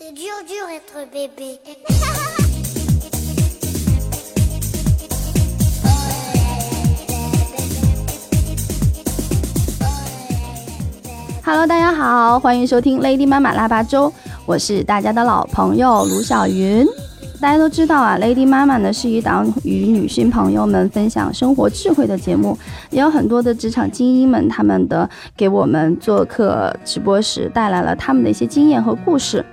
C'est dur, dur être bébé. Hello，大家好，欢迎收听 Lady 妈妈腊八粥，我是大家的老朋友卢小云。大家都知道啊，Lady 妈妈呢是一档与女性朋友们分享生活智慧的节目，也有很多的职场精英们，他们的给我们做客直播时带来了他们的一些经验和故事。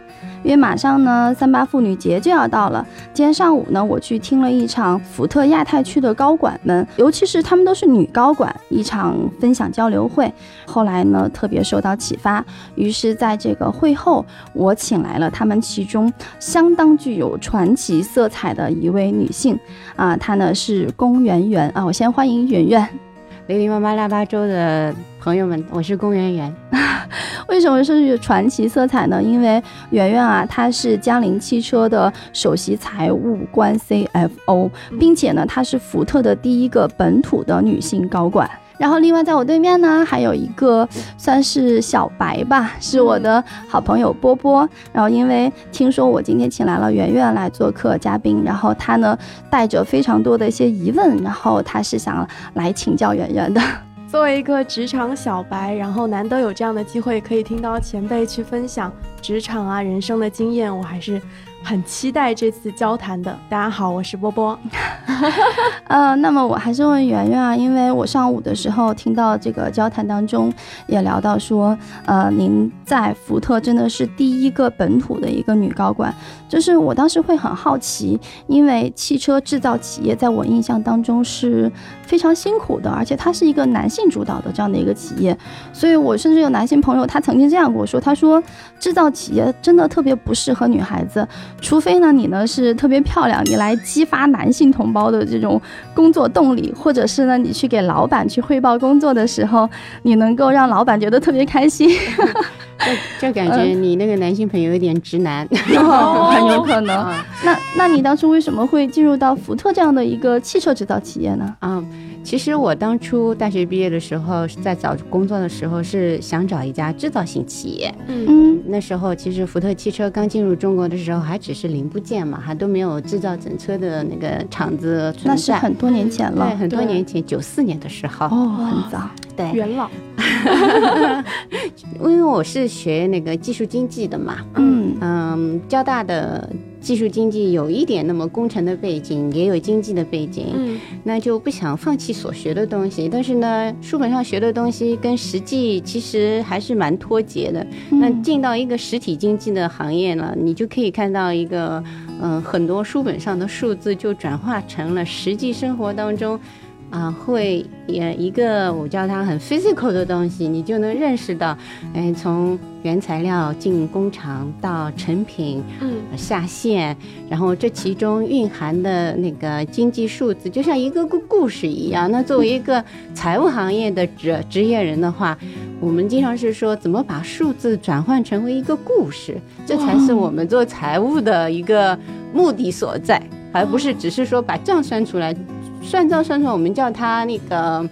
因为马上呢，三八妇女节就要到了。今天上午呢，我去听了一场福特亚太区的高管们，尤其是她们都是女高管，一场分享交流会。后来呢，特别受到启发，于是在这个会后，我请来了她们其中相当具有传奇色彩的一位女性，啊，她呢是龚圆圆啊。我先欢迎圆圆。雷凌妈妈腊八粥的朋友们，我是龚圆圆。为什么是有传奇色彩呢？因为圆圆啊，她是江铃汽车的首席财务官 CFO，并且呢，她是福特的第一个本土的女性高管。然后，另外在我对面呢，还有一个算是小白吧，是我的好朋友波波。然后，因为听说我今天请来了圆圆来做客嘉宾，然后他呢带着非常多的一些疑问，然后他是想来请教圆圆的。作为一个职场小白，然后难得有这样的机会可以听到前辈去分享职场啊、人生的经验，我还是。很期待这次交谈的。大家好，我是波波。呃，那么我还是问圆圆啊，因为我上午的时候听到这个交谈当中也聊到说，呃，您在福特真的是第一个本土的一个女高管，就是我当时会很好奇，因为汽车制造企业在我印象当中是非常辛苦的，而且它是一个男性主导的这样的一个企业，所以我甚至有男性朋友他曾经这样跟我说，他说制造企业真的特别不适合女孩子。除非呢，你呢是特别漂亮，你来激发男性同胞的这种工作动力，或者是呢，你去给老板去汇报工作的时候，你能够让老板觉得特别开心。就 就感觉你那个男性朋友有点直男，很有可能。那那你当初为什么会进入到福特这样的一个汽车制造企业呢？啊。其实我当初大学毕业的时候，在找工作的时候是想找一家制造型企业。嗯，那时候其实福特汽车刚进入中国的时候，还只是零部件嘛，还都没有制造整车的那个厂子存在。那是很多年前了，对，很多年前，九四年的时候。哦，很早。对，元老。因为我是学那个技术经济的嘛。嗯嗯，交大的。技术经济有一点那么工程的背景，也有经济的背景，嗯，那就不想放弃所学的东西。但是呢，书本上学的东西跟实际其实还是蛮脱节的。那进到一个实体经济的行业呢，你就可以看到一个，嗯，很多书本上的数字就转化成了实际生活当中。啊，会也一个我叫它很 physical 的东西，你就能认识到，哎，从原材料进工厂到成品，嗯，下线，然后这其中蕴含的那个经济数字，就像一个个故事一样。那作为一个财务行业的职职业人的话，我们经常是说，怎么把数字转换成为一个故事，这才是我们做财务的一个目的所在，而不是只是说把账算出来。算账算算，我们叫它那个。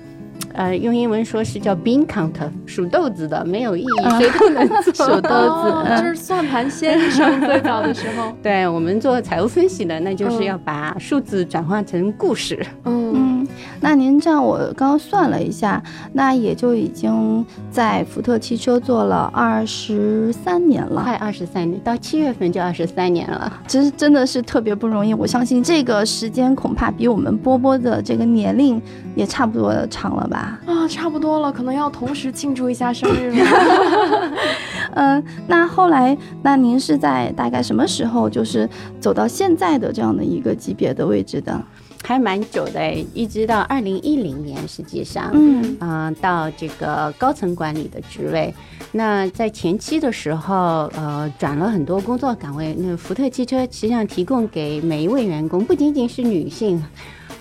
呃，用英文说是叫 bean count，数豆子的没有意义，谁都能做 数豆子，就是算盘先生最早的时候。对我们做财务分析的，那就是要把数字转化成故事。嗯，那您这样，我刚刚算了一下，那也就已经在福特汽车做了二十三年了，快二十三年，到七月份就二十三年了，真真的是特别不容易。我相信这个时间恐怕比我们波波的这个年龄也差不多长了吧。啊，差不多了，可能要同时庆祝一下生日了。嗯，那后来，那您是在大概什么时候，就是走到现在的这样的一个级别的位置的？还蛮久的，一直到二零一零年，实际上，嗯，啊，到这个高层管理的职位。那在前期的时候，呃，转了很多工作岗位。那福特汽车实际上提供给每一位员工，不仅仅是女性。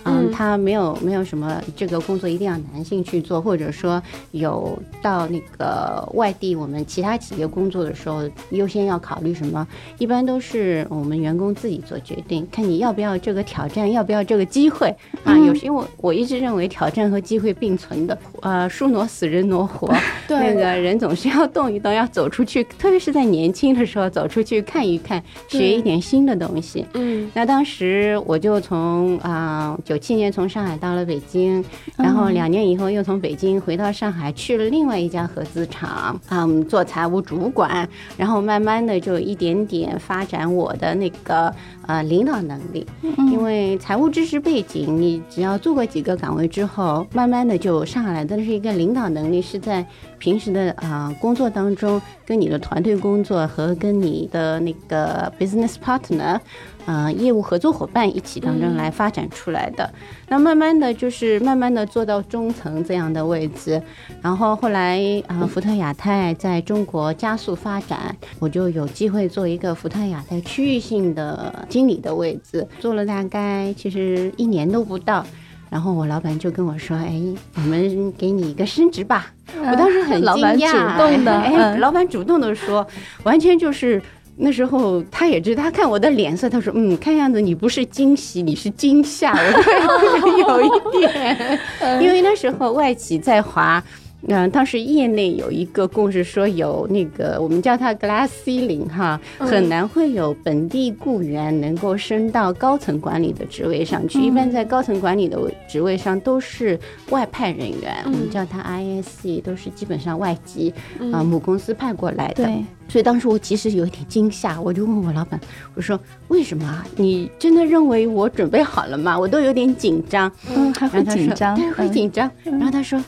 嗯，他没有没有什么这个工作一定要男性去做，或者说有到那个外地我们其他企业工作的时候，优先要考虑什么？一般都是我们员工自己做决定，看你要不要这个挑战，要不要这个机会啊？有时因为我一直认为挑战和机会并存的，呃，树挪死，人挪活，那个人总是要动一动，要走出去，特别是在年轻的时候走出去看一看，学一点新的东西。嗯，那当时我就从啊。九七年从上海到了北京，然后两年以后又从北京回到上海，去了另外一家合资厂，嗯，做财务主管，然后慢慢的就一点点发展我的那个呃领导能力，因为财务知识背景，你只要做过几个岗位之后，慢慢的就上来。但是一个领导能力是在平时的啊工作当中，跟你的团队工作和跟你的那个 business partner。呃，业务合作伙伴一起当中来发展出来的，那慢慢的就是慢慢的做到中层这样的位置，然后后来啊，福特亚太在中国加速发展，我就有机会做一个福特亚太区域性的经理的位置，做了大概其实一年都不到，然后我老板就跟我说，哎，我们给你一个升职吧，我当时很惊讶，主动的，哎，老板主动的说，完全就是。那时候他也知道，他看我的脸色，他说：“嗯，看样子你不是惊喜，你是惊吓。”我 有一点，因为那时候外企在华。嗯，当时业内有一个共识，说有那个我们叫它 glass ceiling 哈，很难会有本地雇员能够升到高层管理的职位上去。一般在高层管理的职位上都是外派人员，我们叫它 ISC，都是基本上外籍啊母公司派过来的。对，所以当时我其实有一点惊吓，我就问我老板，我说为什么？你真的认为我准备好了吗？我都有点紧张，嗯，还会紧张，对，会紧张。然后他说。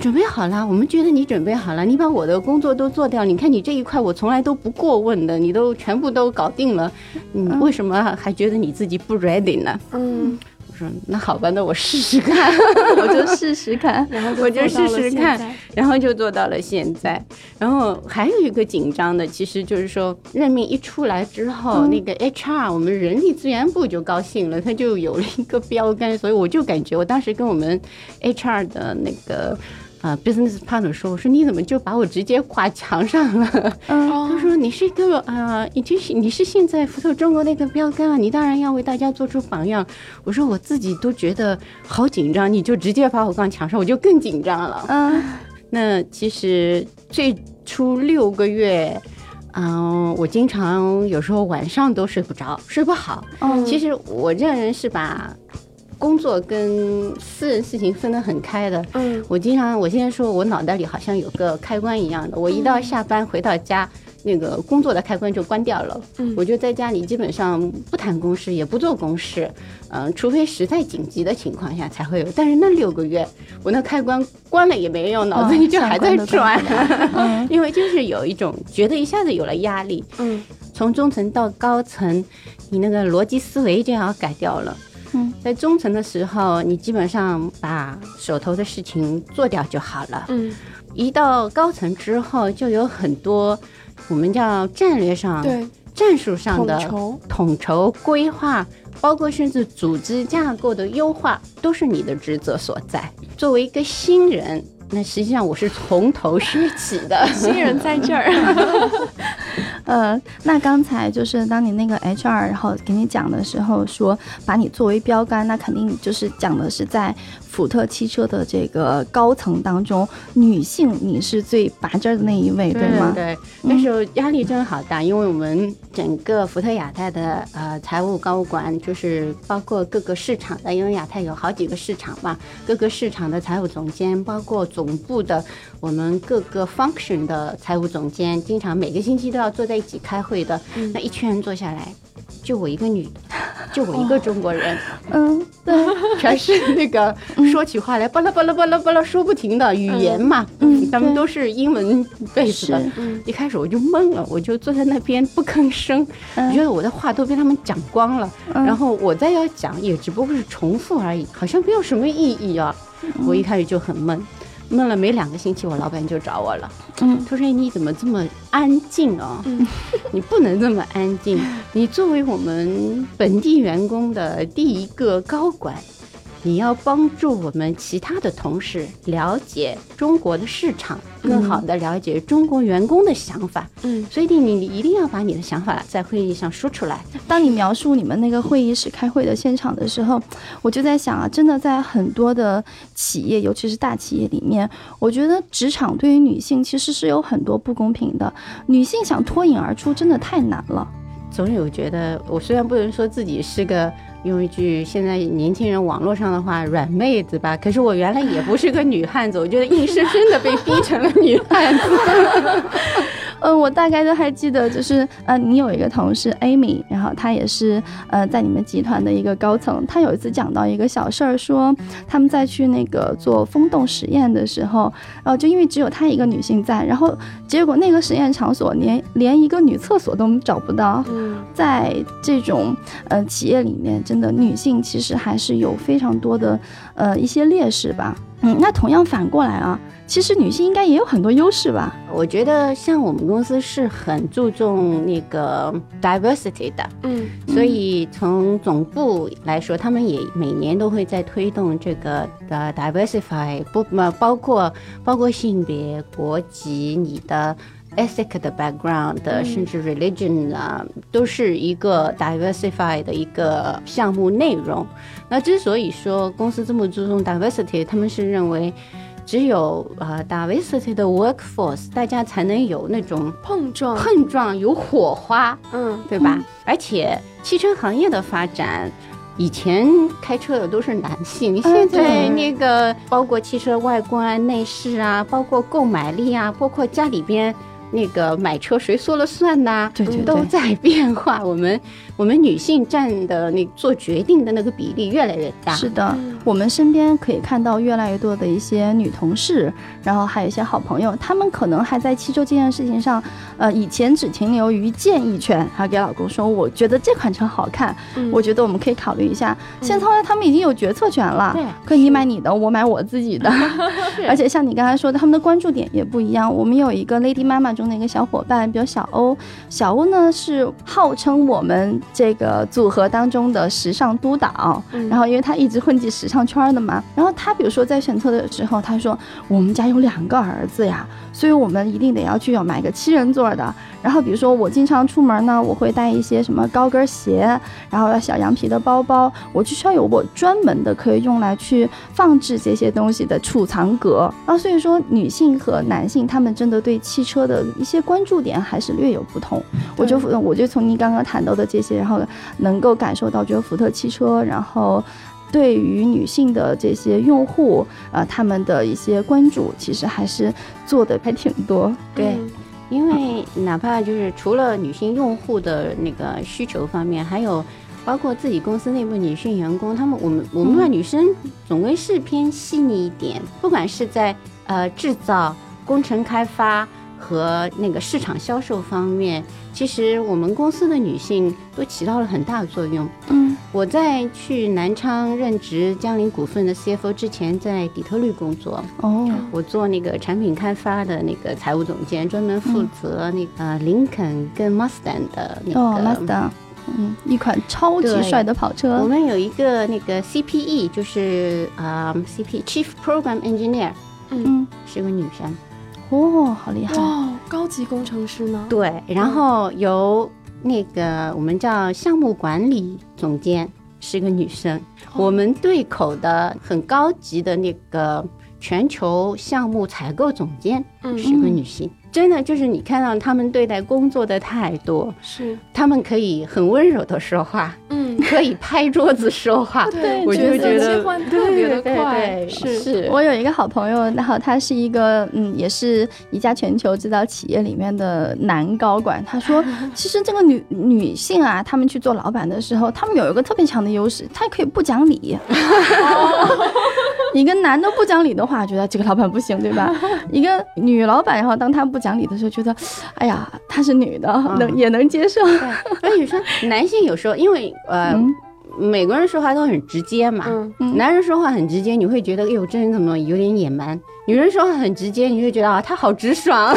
准备好了，我们觉得你准备好了，你把我的工作都做掉。你看你这一块，我从来都不过问的，你都全部都搞定了，你为什么还觉得你自己不 ready 呢？嗯，我说那好吧，那我试试看，我就试试看，然后我就试试看，然后就做到了现在。然后还有一个紧张的，其实就是说任命一出来之后，那个 HR 我们人力资源部就高兴了，他就有了一个标杆，所以我就感觉我当时跟我们 HR 的那个。啊，business partner 说：“我说你怎么就把我直接挂墙上了？”他说：“你是一个啊，你就是你是现在福特中国的一个标杆啊，你当然要为大家做出榜样。”我说：“我自己都觉得好紧张，你就直接把我挂墙上，我就更紧张了。”嗯，那其实最初六个月，嗯，我经常有时候晚上都睡不着，睡不好。嗯，其实我这人是把。工作跟私人事情分得很开的。嗯，我经常，我现在说我脑袋里好像有个开关一样的，我一到下班回到家，那个工作的开关就关掉了。嗯，我就在家里基本上不谈公事，也不做公事。嗯，除非实在紧急的情况下才会有。但是那六个月，我那开关关了也没用，脑子里就还在转。因为就是有一种觉得一下子有了压力。嗯，从中层到高层，你那个逻辑思维就要改掉了。嗯，在中层的时候，你基本上把手头的事情做掉就好了。嗯，一到高层之后，就有很多我们叫战略上、对战术上的统筹规划，包括甚至组织架构的优化，都是你的职责所在。作为一个新人。那实际上我是从头 学起的，新人在这儿。呃，那刚才就是当你那个 HR 然后给你讲的时候，说把你作为标杆，那肯定就是讲的是在。福特汽车的这个高层当中，女性你是最拔尖的那一位，对吗？对，那时候压力真的好大，因为我们整个福特亚太的呃财务高管，就是包括各个市场的，因为亚太有好几个市场嘛，各个市场的财务总监，包括总部的我们各个 function 的财务总监，经常每个星期都要坐在一起开会的，那一圈人坐下来。就我一个女的，就我一个中国人，嗯，对，全是那个说起话来巴拉巴拉巴拉巴拉说不停的语言嘛，嗯，他们都是英文背的，一开始我就懵了，我就坐在那边不吭声，我觉得我的话都被他们讲光了，然后我再要讲也只不过是重复而已，好像没有什么意义啊，我一开始就很闷。闷了没两个星期，我老板就找我了。嗯，他说：“你怎么这么安静啊？你不能这么安静。你作为我们本地员工的第一个高管，你要帮助我们其他的同事了解中国的市场，更好的了解中国员工的想法。嗯，所以你你一定要把你的想法在会议上说出来。当你描述你们那个会议室开会的现场的时候，我就在想啊，真的在很多的企业，尤其是大企业里面，我觉得职场对于女性其实是有很多不公平的，女性想脱颖而出真的太难了。总有觉得，我虽然不能说自己是个。用一句现在年轻人网络上的话，软妹子吧。可是我原来也不是个女汉子，我觉得硬生生的被逼成了女汉子。嗯，我大概都还记得，就是呃，你有一个同事 Amy，然后她也是呃在你们集团的一个高层。她有一次讲到一个小事儿，说他们在去那个做风洞实验的时候，然后就因为只有她一个女性在，然后结果那个实验场所连连一个女厕所都找不到。在这种呃企业里面。真的，女性其实还是有非常多的，呃，一些劣势吧。嗯，那同样反过来啊，其实女性应该也有很多优势吧？我觉得像我们公司是很注重那个 diversity 的，嗯，所以从总部来说，他们也每年都会在推动这个的 diversify，不嘛，包括包括性别、国籍，你的。Ethic 的 background，甚至 religion 啊，都是一个 diversify 的一个项目内容。那之所以说公司这么注重 diversity，他们是认为只有呃 diversity 的 workforce，大家才能有那种碰撞、碰撞有火花，嗯，对吧？而且汽车行业的发展，以前开车的都是男性，现在那个包括汽车外观、内饰啊，包括购买力啊，包括家里边。那个买车谁说了算呢？对对，都在变化。我们我们女性占的那做决定的那个比例越来越大。是的，我们身边可以看到越来越多的一些女同事，然后还有一些好朋友，她们可能还在汽车这件事情上，呃，以前只停留于建议权，还给老公说，我觉得这款车好看，我觉得我们可以考虑一下。现在后来他们已经有决策权了，可以你买你的，我买我自己的。而且像你刚才说的，他们的关注点也不一样。我们有一个 Lady 妈妈。中的一个小伙伴，比如小欧，小欧呢是号称我们这个组合当中的时尚督导，然后因为他一直混迹时尚圈的嘛，然后他比如说在选车的时候，他说我们家有两个儿子呀，所以我们一定得要去要买个七人座的。然后比如说我经常出门呢，我会带一些什么高跟鞋，然后小羊皮的包包，我就需要有我专门的可以用来去放置这些东西的储藏格。然后所以说女性和男性他们真的对汽车的一些关注点还是略有不同。我就我就从您刚刚谈到的这些，然后能够感受到，觉得福特汽车，然后对于女性的这些用户，呃，他们的一些关注，其实还是做的还挺多。对。因为哪怕就是除了女性用户的那个需求方面，还有包括自己公司内部女性员工，他们我们我们那女生总归是偏细腻一点，不管是在呃制造、工程开发和那个市场销售方面，其实我们公司的女性都起到了很大的作用。嗯。我在去南昌任职江铃股份的 CFO 之前，在底特律工作。哦，我做那个产品开发的那个财务总监，专门负责那个林肯跟 Mustang 的那个。哦，Mustang，嗯，一款超级帅的跑车。我们有一个那个 CPE，就是啊，CP Chief Program Engineer，嗯，是个女生。哦，好厉害！哦，高级工程师呢？对，然后由。那个我们叫项目管理总监是个女生，我们对口的很高级的那个全球项目采购总监是个女性。真的就是你看到他们对待工作的态度，是他们可以很温柔的说话，嗯，可以拍桌子说话，对，我就觉得切换特别的快。是是，我有一个好朋友，然后他是一个嗯，也是一家全球制造企业里面的男高管。他说，其实这个女女性啊，他们去做老板的时候，他们有一个特别强的优势，她可以不讲理。一个男的不讲理的话，觉得这个老板不行，对吧？一个女老板，然后当他不讲理的时候，觉得，哎呀，她是女的，能也能接受。所以说，男性有时候因为呃，美国人说话都很直接嘛，男人说话很直接，你会觉得，哎呦，这人怎么有点野蛮？女人说话很直接，你会觉得啊，他好直爽。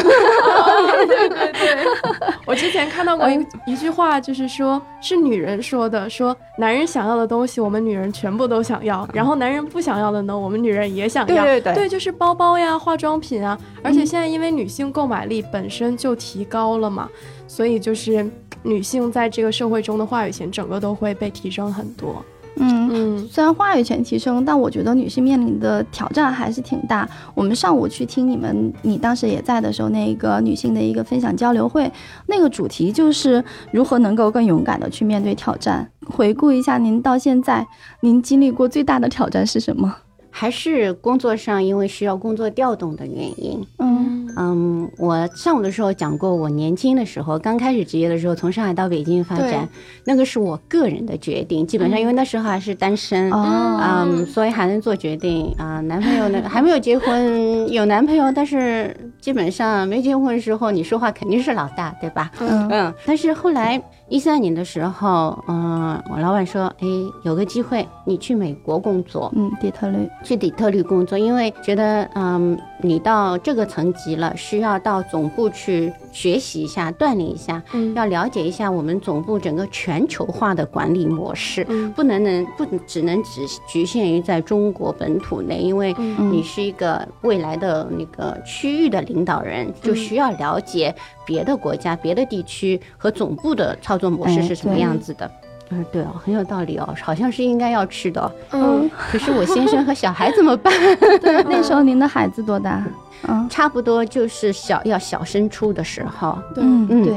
对 对对，我之前看到过一一句话，就是说是女人说的，说男人想要的东西，我们女人全部都想要，然后男人不想要的呢，我们女人也想要。对对对，就是包包呀、化妆品啊，而且现在因为女性购买力本身就提高了嘛，所以就是女性在这个社会中的话语权，整个都会被提升很多。嗯嗯，虽然话语权提升，但我觉得女性面临的挑战还是挺大。我们上午去听你们，你当时也在的时候，那个女性的一个分享交流会，那个主题就是如何能够更勇敢的去面对挑战。回顾一下，您到现在，您经历过最大的挑战是什么？还是工作上因为需要工作调动的原因。嗯嗯，我上午的时候讲过，我年轻的时候刚开始职业的时候，从上海到北京发展，那个是我个人的决定。基本上因为那时候还是单身，嗯，所以还能做决定啊。男朋友呢还没有结婚，有男朋友，但是基本上没结婚的时候，你说话肯定是老大，对吧？嗯嗯。但是后来一三年的时候，嗯，我老板说，哎，有个机会，你去美国工作，嗯，底特律。去底特律工作，因为觉得，嗯，你到这个层级了，需要到总部去学习一下，锻炼一下，嗯，要了解一下我们总部整个全球化的管理模式，嗯，不能能不只能只局限于在中国本土内，因为你是一个未来的那个区域的领导人，就需要了解别的国家、别的地区和总部的操作模式是什么样子的。嗯，对哦，很有道理哦，好像是应该要吃的。嗯，可是我先生和小孩怎么办？对，那时候您的孩子多大？嗯，差不多就是小要小升初的时候。对，嗯，对。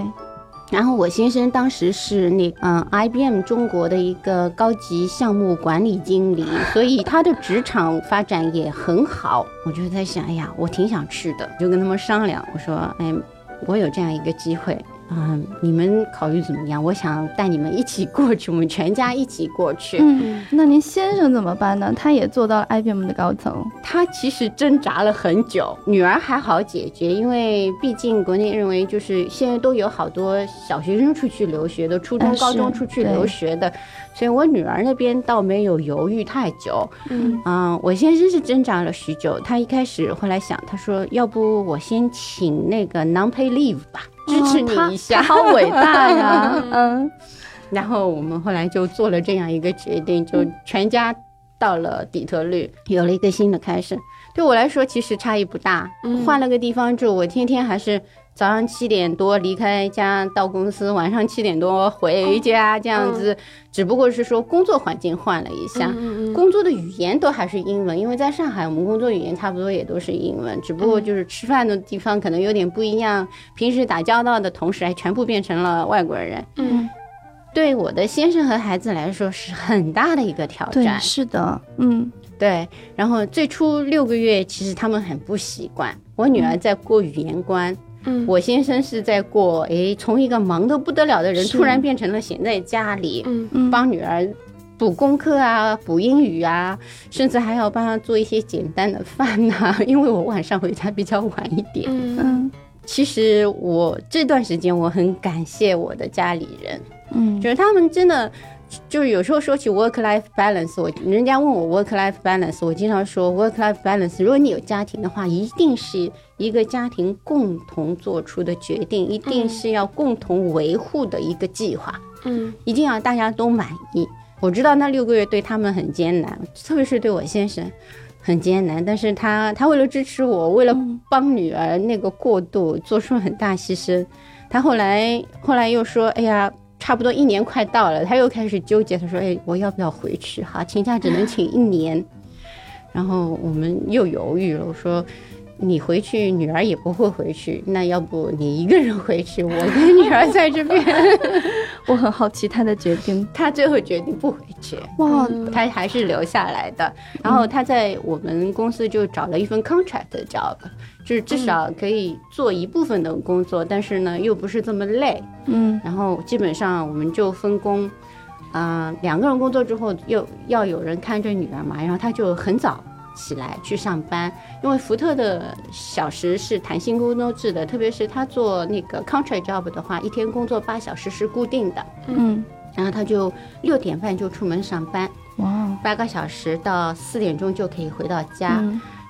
然后我先生当时是那嗯，IBM 中国的一个高级项目管理经理，所以他的职场发展也很好。我就在想，哎呀，我挺想去的，就跟他们商量，我说，哎，我有这样一个机会。嗯，你们考虑怎么样？我想带你们一起过去，我们全家一起过去。嗯，那您先生怎么办呢？他也做到了 IBM 的高层。他其实挣扎了很久。女儿还好解决，因为毕竟国内认为就是现在都有好多小学生出去留学的，初中、高中出去留学的，所以我女儿那边倒没有犹豫太久。嗯，啊，我先生是挣扎了许久。他一开始后来想，他说要不我先请那个 non-pay leave 吧。支持你一下，好伟大呀！嗯，然后我们后来就做了这样一个决定，就全家到了底特律，有了一个新的开始。对我来说，其实差异不大，换了个地方住，我天天还是。早上七点多离开家到公司，晚上七点多回家，这样子，只不过是说工作环境换了一下，工作的语言都还是英文，因为在上海我们工作语言差不多也都是英文，只不过就是吃饭的地方可能有点不一样，平时打交道的同时还全部变成了外国人。嗯，对我的先生和孩子来说是很大的一个挑战。是的，嗯，对。然后最初六个月其实他们很不习惯，我女儿在过语言关。我先生是在过，哎，从一个忙得不得了的人，突然变成了闲在家里，嗯帮女儿补功课啊，补英语啊，甚至还要帮她做一些简单的饭呐。因为我晚上回家比较晚一点。嗯，其实我这段时间我很感谢我的家里人，嗯，就是他们真的。就是有时候说起 work life balance，我人家问我 work life balance，我经常说 work life balance。如果你有家庭的话，一定是一个家庭共同做出的决定，一定是要共同维护的一个计划。嗯，一定要大家都满意。我知道那六个月对他们很艰难，特别是对我先生很艰难，但是他他为了支持我，为了帮女儿那个过渡，做出了很大牺牲。他后来后来又说，哎呀。差不多一年快到了，他又开始纠结。他说：“哎，我要不要回去？哈，请假只能请一年。”然后我们又犹豫了。我说：“你回去，女儿也不会回去。那要不你一个人回去，我跟女儿在这边。”我很好奇他的决定。他最后决定不回去。哇，他还是留下来的。然后他在我们公司就找了一份 contract job。就是至少可以做一部分的工作，但是呢，又不是这么累。嗯，然后基本上我们就分工，啊，两个人工作之后，又要有人看着女儿嘛，然后他就很早起来去上班，因为福特的小时是弹性工作制的，特别是他做那个 contract job 的话，一天工作八小时是固定的。嗯，然后他就六点半就出门上班，哇，八个小时到四点钟就可以回到家。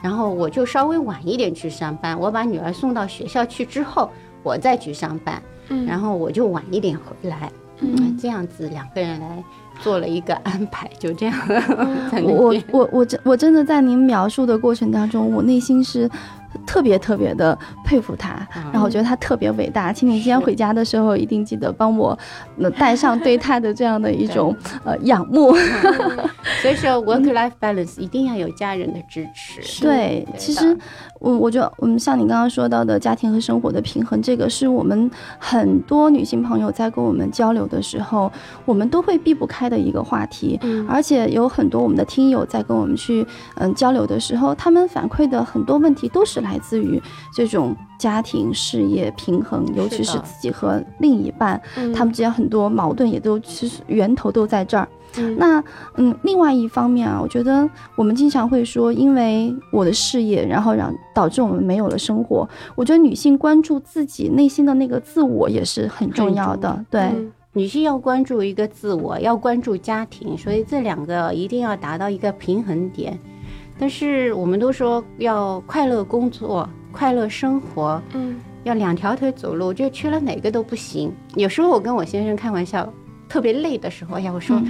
然后我就稍微晚一点去上班，我把女儿送到学校去之后，我再去上班，然后我就晚一点回来，嗯，这样子两个人来做了一个安排，就这样。我我我真我真的在您描述的过程当中，我内心是。特别特别的佩服他，然后我觉得他特别伟大。请你今天回家的时候，一定记得帮我，带上对他的这样的一种呃仰慕。所以说，work-life balance 一定要有家人的支持。对，其实。我，我觉得，嗯，像你刚刚说到的家庭和生活的平衡，这个是我们很多女性朋友在跟我们交流的时候，我们都会避不开的一个话题。嗯，而且有很多我们的听友在跟我们去嗯交流的时候，他们反馈的很多问题都是来自于这种家庭事业平衡，尤其是自己和另一半，他们之间很多矛盾也都其实源头都在这儿。那嗯，另外一方面啊，我觉得我们经常会说，因为我的事业，然后让导致我们没有了生活。我觉得女性关注自己内心的那个自我也是很重要的。对，女性要关注一个自我，要关注家庭，所以这两个一定要达到一个平衡点。但是我们都说要快乐工作、快乐生活，嗯，要两条腿走路，就缺了哪个都不行。有时候我跟我先生开玩笑，特别累的时候，哎呀，我说。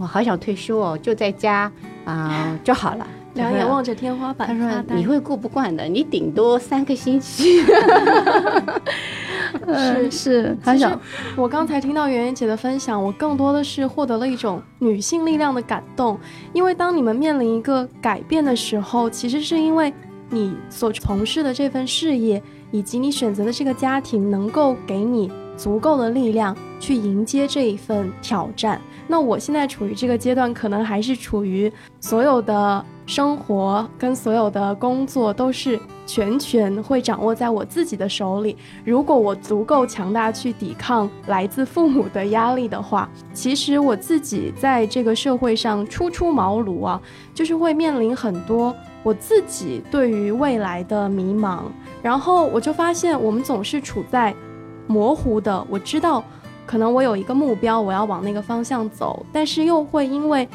我好想退休哦，就在家啊 就好了。两眼望着天花板，他说你会过不惯的，你顶多三个星期。是是，很想。我刚才听到圆圆姐的分享，我更多的是获得了一种女性力量的感动。因为当你们面临一个改变的时候，其实是因为你所从事的这份事业，以及你选择的这个家庭，能够给你足够的力量去迎接这一份挑战。那我现在处于这个阶段，可能还是处于所有的生活跟所有的工作都是全权会掌握在我自己的手里。如果我足够强大去抵抗来自父母的压力的话，其实我自己在这个社会上初出茅庐啊，就是会面临很多我自己对于未来的迷茫。然后我就发现，我们总是处在模糊的，我知道。可能我有一个目标，我要往那个方向走，但是又会因为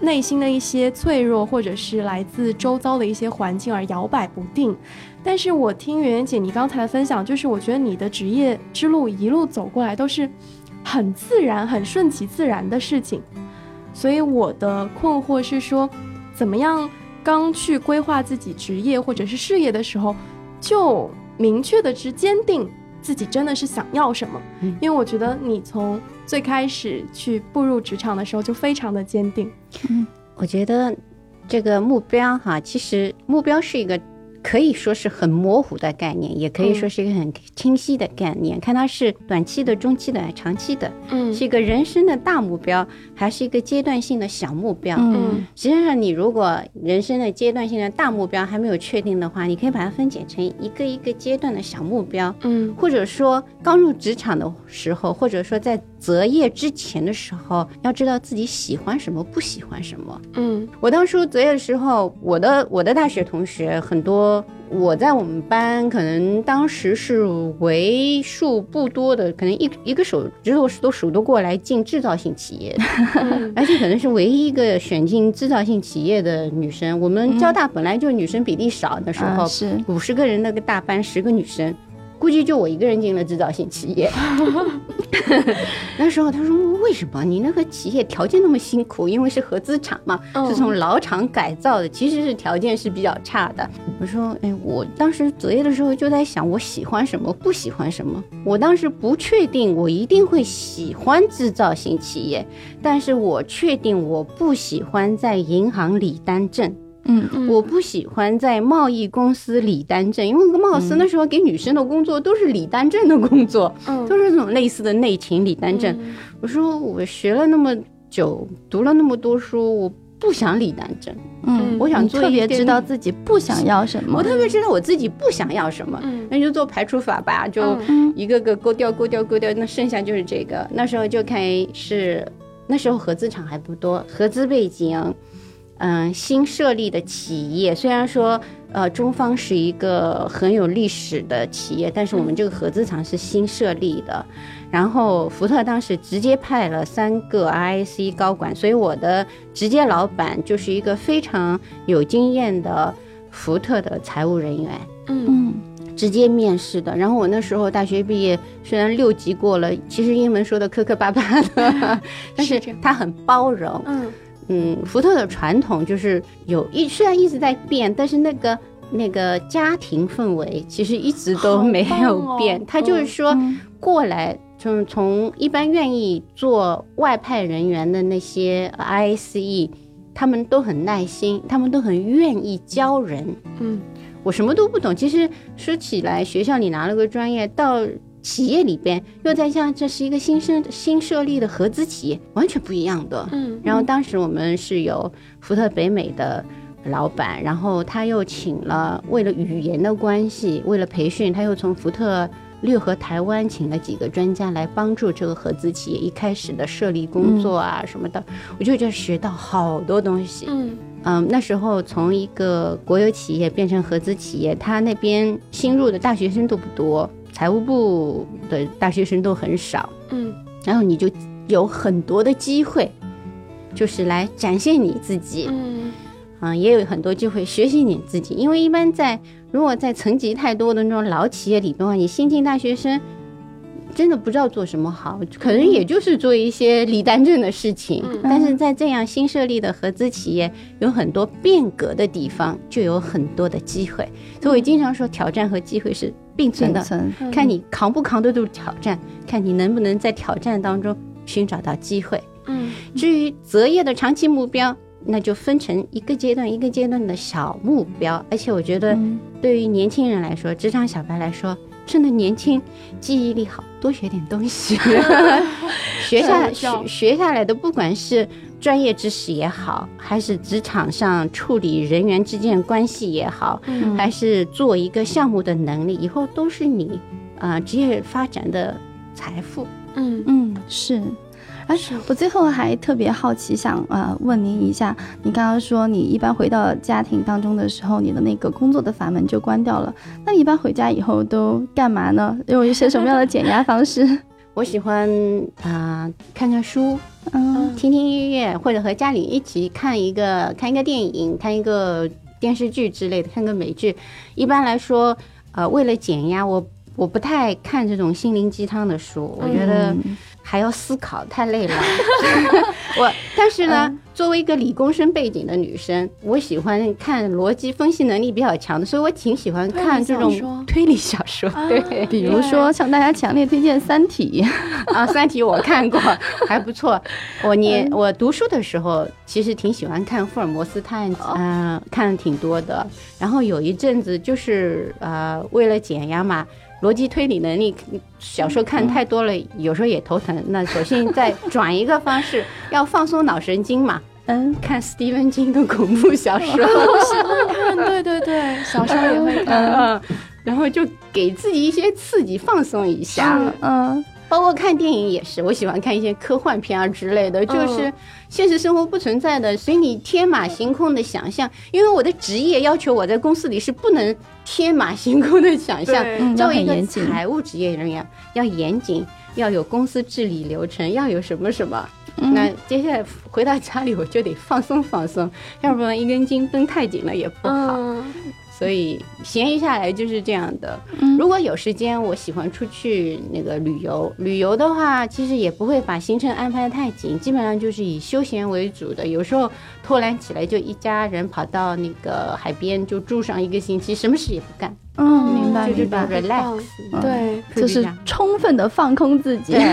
内心的一些脆弱，或者是来自周遭的一些环境而摇摆不定。但是我听圆圆姐你刚才的分享，就是我觉得你的职业之路一路走过来都是很自然、很顺其自然的事情。所以我的困惑是说，怎么样刚去规划自己职业或者是事业的时候，就明确的之坚定。自己真的是想要什么？因为我觉得你从最开始去步入职场的时候就非常的坚定。嗯，我觉得这个目标哈，其实目标是一个。可以说是很模糊的概念，也可以说是一个很清晰的概念。看它是短期的、中期的、长期的，嗯，是一个人生的大目标，还是一个阶段性的小目标？嗯，实际上，你如果人生的阶段性的大目标还没有确定的话，你可以把它分解成一个一个阶段的小目标，嗯，或者说刚入职场的时候，或者说在。择业之前的时候，要知道自己喜欢什么，不喜欢什么。嗯，我当初择业的时候，我的我的大学同学很多，我在我们班可能当时是为数不多的，可能一一个手指头都数得过来进制造性企业，而且可能是唯一一个选进制造性企业的女生。我们交大本来就女生比例少的时候，是五十个人那个大班，十个女生。估计就我一个人进了制造性企业。那时候他说：“为什么你那个企业条件那么辛苦？因为是合资厂嘛，是从老厂改造的，其实是条件是比较差的。”我说：“哎，我当时择业的时候就在想，我喜欢什么，不喜欢什么。我当时不确定我一定会喜欢制造性企业，但是我确定我不喜欢在银行里担证。”嗯，我不喜欢在贸易公司理单证，因为貌似那时候给女生的工作都是理单证的工作，嗯，都是这种类似的内勤理单证。我说我学了那么久，读了那么多书，我不想理单证。嗯，我想特别知道自己不想要什么，我特别知道我自己不想要什么。嗯，那就做排除法吧，就一个个勾掉，勾掉，勾掉，那剩下就是这个。那时候就开始那时候合资厂还不多，合资背景。嗯，新设立的企业虽然说，呃，中方是一个很有历史的企业，但是我们这个合资厂是新设立的。然后福特当时直接派了三个 I C 高管，所以我的直接老板就是一个非常有经验的福特的财务人员。嗯。直接面试的。然后我那时候大学毕业，虽然六级过了，其实英文说的磕磕巴巴的，但是他很包容。嗯嗯，福特的传统就是有一虽然一直在变，但是那个那个家庭氛围其实一直都没有变。他就是说过来。就是从一般愿意做外派人员的那些 ISE，他们都很耐心，他们都很愿意教人。嗯，我什么都不懂。其实说起来，学校里拿了个专业，到企业里边又在像这是一个新生新设立的合资企业，完全不一样的。嗯，然后当时我们是有福特北美的老板，然后他又请了为了语言的关系，为了培训，他又从福特。略合台湾请了几个专家来帮助这个合资企业一开始的设立工作啊什么的，我就觉得学到好多东西。嗯嗯，那时候从一个国有企业变成合资企业，他那边新入的大学生都不多，财务部的大学生都很少。嗯，然后你就有很多的机会，就是来展现你自己。嗯，啊，也有很多机会学习你自己，因为一般在。如果在层级太多的那种老企业里的话，你新进大学生真的不知道做什么好，可能也就是做一些李丹正的事情。但是在这样新设立的合资企业，有很多变革的地方，就有很多的机会。所以我经常说，挑战和机会是并存的，看你扛不扛得住挑战，看你能不能在挑战当中寻找到机会。嗯，至于择业的长期目标。那就分成一个阶段一个阶段的小目标，而且我觉得，对于年轻人来说，职场小白来说，趁着年轻，记忆力好，多学点东西，学下学学下来的，不管是专业知识也好，还是职场上处理人员之间关系也好，还是做一个项目的能力，以后都是你啊职业发展的财富。嗯嗯，是。哎，我最后还特别好奇，想啊问您一下，你刚刚说你一般回到家庭当中的时候，你的那个工作的阀门就关掉了。那你一般回家以后都干嘛呢？用一些什么样的减压方式？我喜欢啊看看书，嗯，听听音乐，或者和家里一起看一个看一个电影，看一个电视剧之类的，看个美剧。一般来说，呃，为了减压，我我不太看这种心灵鸡汤的书，我觉得。还要思考，太累了。我但是呢，作为一个理工生背景的女生，我喜欢看逻辑分析能力比较强的，所以我挺喜欢看这种推理小说。对，比如说向大家强烈推荐《三体》啊，《三体》我看过，还不错。我年我读书的时候，其实挺喜欢看福尔摩斯探案，嗯，看的挺多的。然后有一阵子就是呃，为了减压嘛。逻辑推理能力，小说看太多了，有时候也头疼。那索性再转一个方式，要放松脑神经嘛。嗯，看斯蒂芬金的恐怖小说，喜欢看。对对对，小时候也会看。然后就给自己一些刺激，放松一下。嗯。包括看电影也是，我喜欢看一些科幻片啊之类的，就是现实生活不存在的，所以你天马行空的想象。因为我的职业要求我在公司里是不能天马行空的想象，作为一个财务职业人员要严谨，要有公司治理流程，要有什么什么。那接下来回到家里我就得放松放松，要不然一根筋绷太紧了也不好。所以闲余下来就是这样的。如果有时间，我喜欢出去那个旅游。旅游的话，其实也不会把行程安排的太紧，基本上就是以休闲为主的。有时候偷懒起来，就一家人跑到那个海边就住上一个星期，什么事也不干。嗯，明白明白。relax，对，就是充分的放空自己。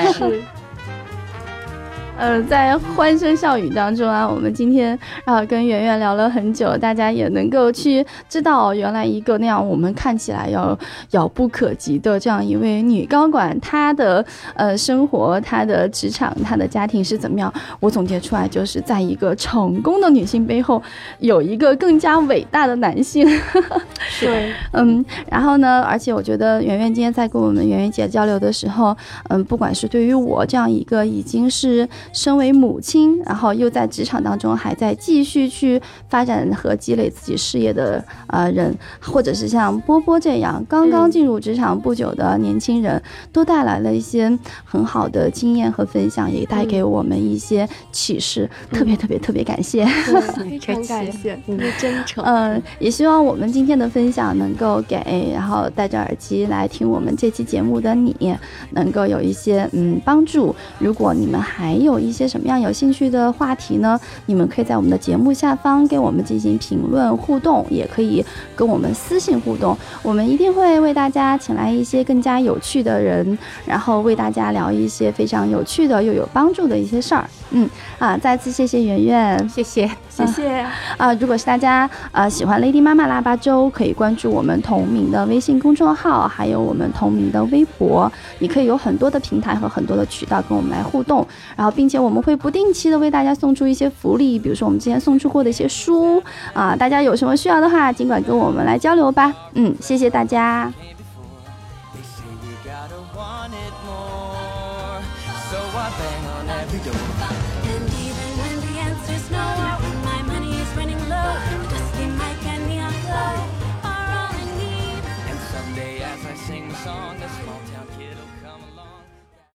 是。呃，在欢声笑语当中啊，我们今天啊跟圆圆聊了很久，大家也能够去知道，原来一个那样我们看起来要遥不可及的这样一位女高管，她的呃生活、她的职场、她的家庭是怎么样？我总结出来就是在一个成功的女性背后，有一个更加伟大的男性。对，嗯，然后呢，而且我觉得圆圆今天在跟我们圆圆姐交流的时候，嗯，不管是对于我这样一个已经是。身为母亲，然后又在职场当中还在继续去发展和积累自己事业的呃人，或者是像波波这样刚刚进入职场不久的年轻人，都带来了一些很好的经验和分享，也带给我们一些启示，特别特别特别感谢，非常感谢，你的真诚。嗯，也希望我们今天的分享能够给然后戴着耳机来听我们这期节目的你，能够有一些嗯帮助。如果你们还有一些什么样有兴趣的话题呢？你们可以在我们的节目下方给我们进行评论互动，也可以跟我们私信互动。我们一定会为大家请来一些更加有趣的人，然后为大家聊一些非常有趣的又有帮助的一些事儿。嗯啊，再次谢谢圆圆，谢谢谢谢啊！如果是大家呃喜欢 Lady 妈妈腊八粥，可以关注我们同名的微信公众号，还有我们同名的微博，你可以有很多的平台和很多的渠道跟我们来互动。然后，并并且我们会不定期的为大家送出一些福利，比如说我们之前送出过的一些书啊，大家有什么需要的话，尽管跟我们来交流吧。嗯，谢谢大家。